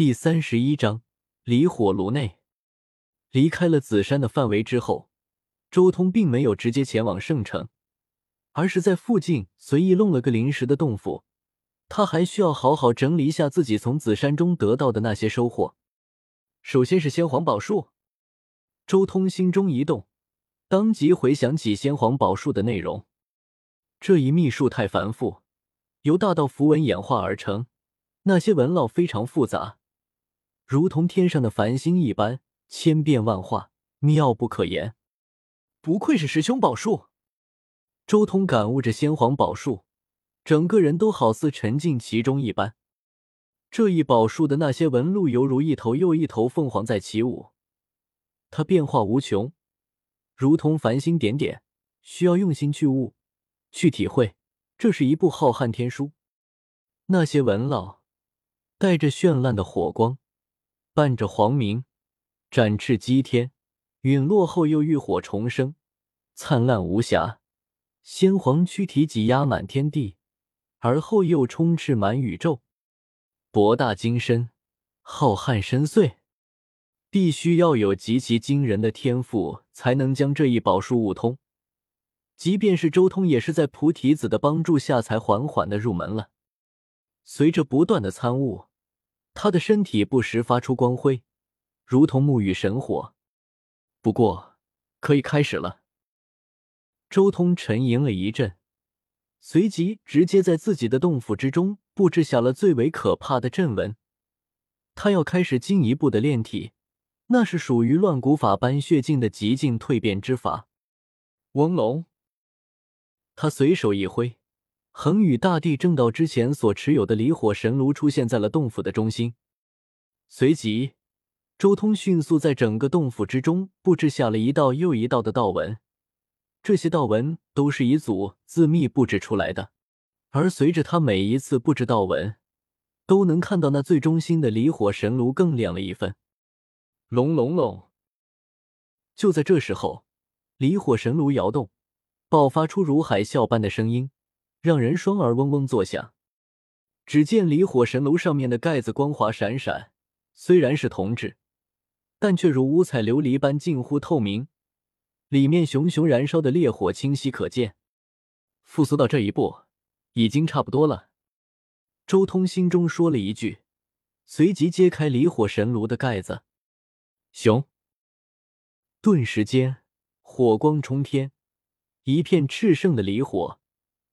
第三十一章离火炉内。离开了紫山的范围之后，周通并没有直接前往圣城，而是在附近随意弄了个临时的洞府。他还需要好好整理一下自己从紫山中得到的那些收获。首先是先皇宝树，周通心中一动，当即回想起先皇宝树的内容。这一秘术太繁复，由大道符文演化而成，那些纹络非常复杂，如同天上的繁星一般，千变万化，妙不可言。不愧是师兄宝树，周通感悟着先皇宝树。整个人都好似沉浸其中一般。这一宝树的那些纹路，犹如一头又一头凤凰在起舞，它变化无穷，如同繁星点点，需要用心去悟、去体会。这是一部浩瀚天书。那些纹老带着绚烂的火光，伴着黄明，展翅击天，陨落后又浴火重生，灿烂无瑕。先皇躯体挤压满天地。而后又充斥满宇宙，博大精深，浩瀚深邃，必须要有极其惊人的天赋，才能将这一宝书悟通。即便是周通，也是在菩提子的帮助下，才缓缓的入门了。随着不断的参悟，他的身体不时发出光辉，如同沐浴神火。不过，可以开始了。周通沉吟了一阵。随即，直接在自己的洞府之中布置下了最为可怕的阵纹。他要开始进一步的炼体，那是属于乱古法般血境的极境蜕变之法。翁龙，他随手一挥，恒宇大帝正道之前所持有的离火神炉出现在了洞府的中心。随即，周通迅速在整个洞府之中布置下了一道又一道的道纹。这些道纹都是一组自密布置出来的，而随着他每一次布置道纹，都能看到那最中心的离火神炉更亮了一分。隆隆隆！就在这时候，离火神炉摇动，爆发出如海啸般的声音，让人双耳嗡嗡作响。只见离火神炉上面的盖子光滑闪闪，虽然是铜制，但却如五彩琉璃般近乎透明。里面熊熊燃烧的烈火清晰可见，复苏到这一步已经差不多了。周通心中说了一句，随即揭开离火神炉的盖子。熊，顿时间火光冲天，一片炽盛的离火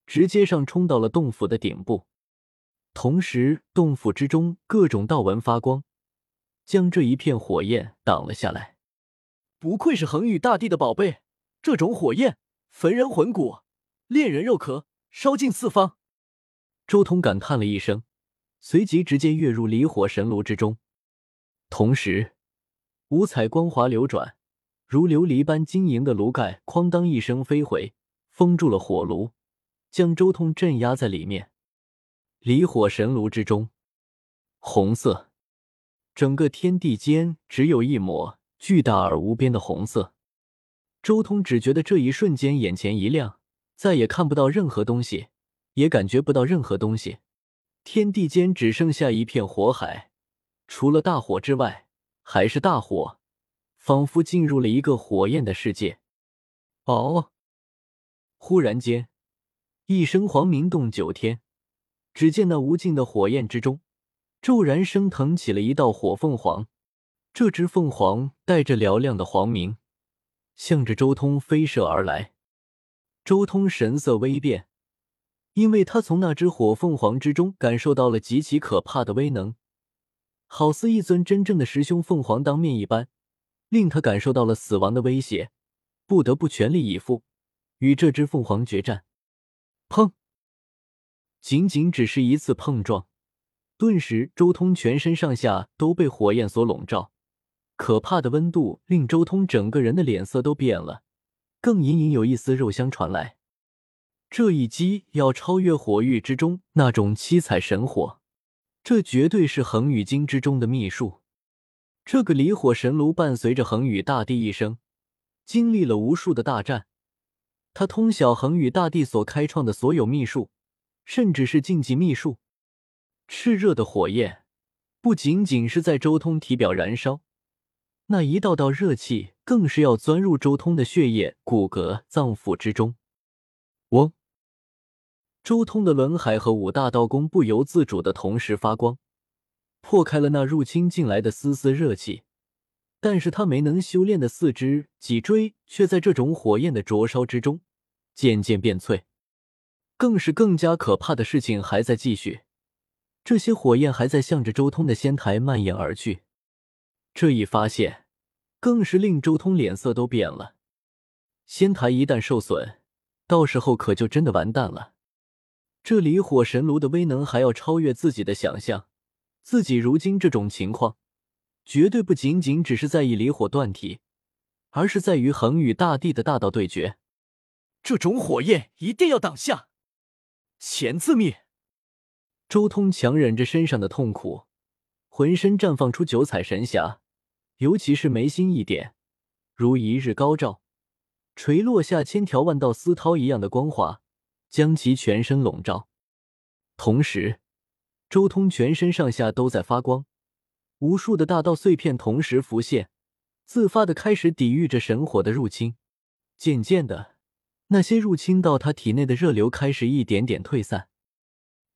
直接上冲到了洞府的顶部，同时洞府之中各种道纹发光，将这一片火焰挡了下来。不愧是恒宇大帝的宝贝，这种火焰焚人魂骨，炼人肉壳，烧尽四方。周通感叹了一声，随即直接跃入离火神炉之中。同时，五彩光华流转，如琉璃般晶莹的炉盖哐当一声飞回，封住了火炉，将周通镇压在里面。离火神炉之中，红色，整个天地间只有一抹。巨大而无边的红色，周通只觉得这一瞬间眼前一亮，再也看不到任何东西，也感觉不到任何东西。天地间只剩下一片火海，除了大火之外，还是大火，仿佛进入了一个火焰的世界。哦！忽然间，一声黄鸣动九天，只见那无尽的火焰之中，骤然升腾起了一道火凤凰。这只凤凰带着嘹亮的黄鸣，向着周通飞射而来。周通神色微变，因为他从那只火凤凰之中感受到了极其可怕的威能，好似一尊真正的十凶凤凰当面一般，令他感受到了死亡的威胁，不得不全力以赴与这只凤凰决战。砰！仅仅只是一次碰撞，顿时周通全身上下都被火焰所笼罩。可怕的温度令周通整个人的脸色都变了，更隐隐有一丝肉香传来。这一击要超越火域之中那种七彩神火，这绝对是恒宇经之中的秘术。这个离火神炉伴随着恒宇大帝一生，经历了无数的大战，他通晓恒宇大帝所开创的所有秘术，甚至是禁忌秘术。炽热的火焰。不仅仅是在周通体表燃烧，那一道道热气更是要钻入周通的血液、骨骼、脏腑之中。嗡！周通的轮海和五大道功不由自主的同时发光，破开了那入侵进来的丝丝热气。但是他没能修炼的四肢、脊椎，却在这种火焰的灼烧之中渐渐变脆。更是更加可怕的事情还在继续，这些火焰还在向着周通的仙台蔓延而去。这一发现，更是令周通脸色都变了。仙台一旦受损，到时候可就真的完蛋了。这离火神炉的威能还要超越自己的想象，自己如今这种情况。绝对不仅仅只是在意离火断体，而是在于恒宇大帝的大道对决。这种火焰一定要挡下！钱字灭，周通强忍着身上的痛苦，浑身绽放出九彩神霞，尤其是眉心一点，如一日高照，垂落下千条万道丝绦一样的光华，将其全身笼罩。同时，周通全身上下都在发光。无数的大道碎片同时浮现，自发的开始抵御着神火的入侵。渐渐的，那些入侵到他体内的热流开始一点点退散。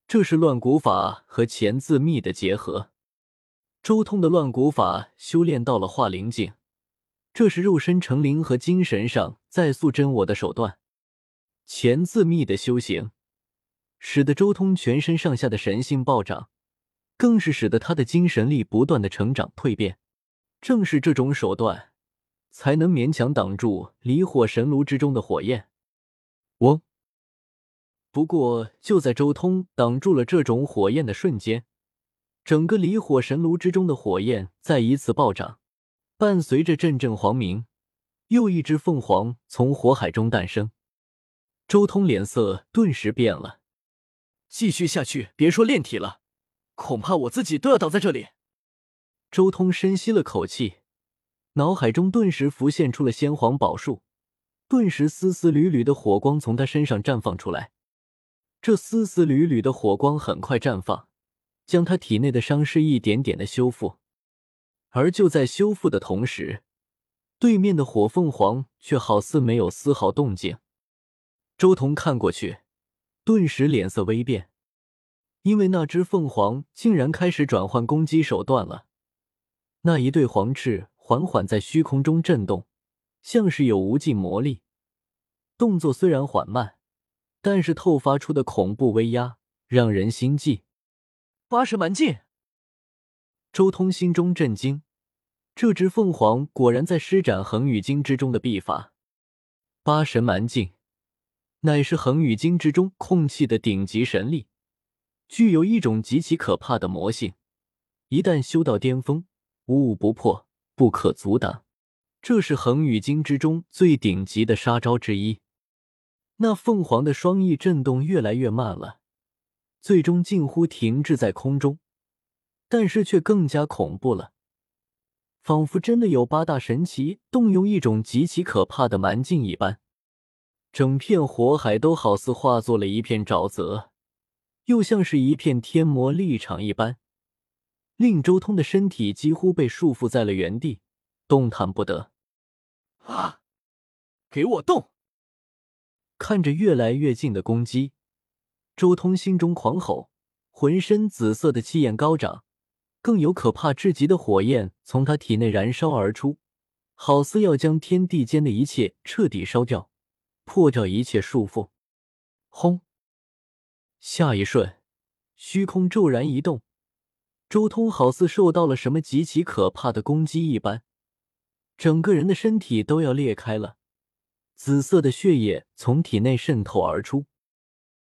这是乱骨法和钳字秘的结合。周通的乱骨法修炼到了化灵境，这是肉身成灵和精神上再塑真我的手段。钳字秘的修行，使得周通全身上下的神性暴涨。更是使得他的精神力不断的成长蜕变，正是这种手段，才能勉强挡住离火神炉之中的火焰。我！不过就在周通挡住了这种火焰的瞬间，整个离火神炉之中的火焰再一次暴涨，伴随着阵阵黄鸣，又一只凤凰从火海中诞生。周通脸色顿时变了，继续下去，别说炼体了。恐怕我自己都要倒在这里。周通深吸了口气，脑海中顿时浮现出了先皇宝术，顿时丝丝缕缕的火光从他身上绽放出来。这丝丝缕缕的火光很快绽放，将他体内的伤势一点点的修复。而就在修复的同时，对面的火凤凰却好似没有丝毫动静。周彤看过去，顿时脸色微变。因为那只凤凰竟然开始转换攻击手段了，那一对黄翅缓缓在虚空中震动，像是有无尽魔力。动作虽然缓慢，但是透发出的恐怖威压让人心悸。八神蛮劲！周通心中震惊，这只凤凰果然在施展恒宇经之中的秘法。八神蛮劲，乃是恒宇经之中空气的顶级神力。具有一种极其可怕的魔性，一旦修到巅峰，无物不破，不可阻挡。这是恒宇经之中最顶级的杀招之一。那凤凰的双翼震动越来越慢了，最终近乎停滞在空中，但是却更加恐怖了，仿佛真的有八大神奇动用一种极其可怕的蛮劲一般，整片火海都好似化作了一片沼泽。又像是一片天魔力场一般，令周通的身体几乎被束缚在了原地，动弹不得。给我动！看着越来越近的攻击，周通心中狂吼，浑身紫色的气焰高涨，更有可怕至极的火焰从他体内燃烧而出，好似要将天地间的一切彻底烧掉，破掉一切束缚。轰！下一瞬，虚空骤然一动，周通好似受到了什么极其可怕的攻击一般，整个人的身体都要裂开了，紫色的血液从体内渗透而出，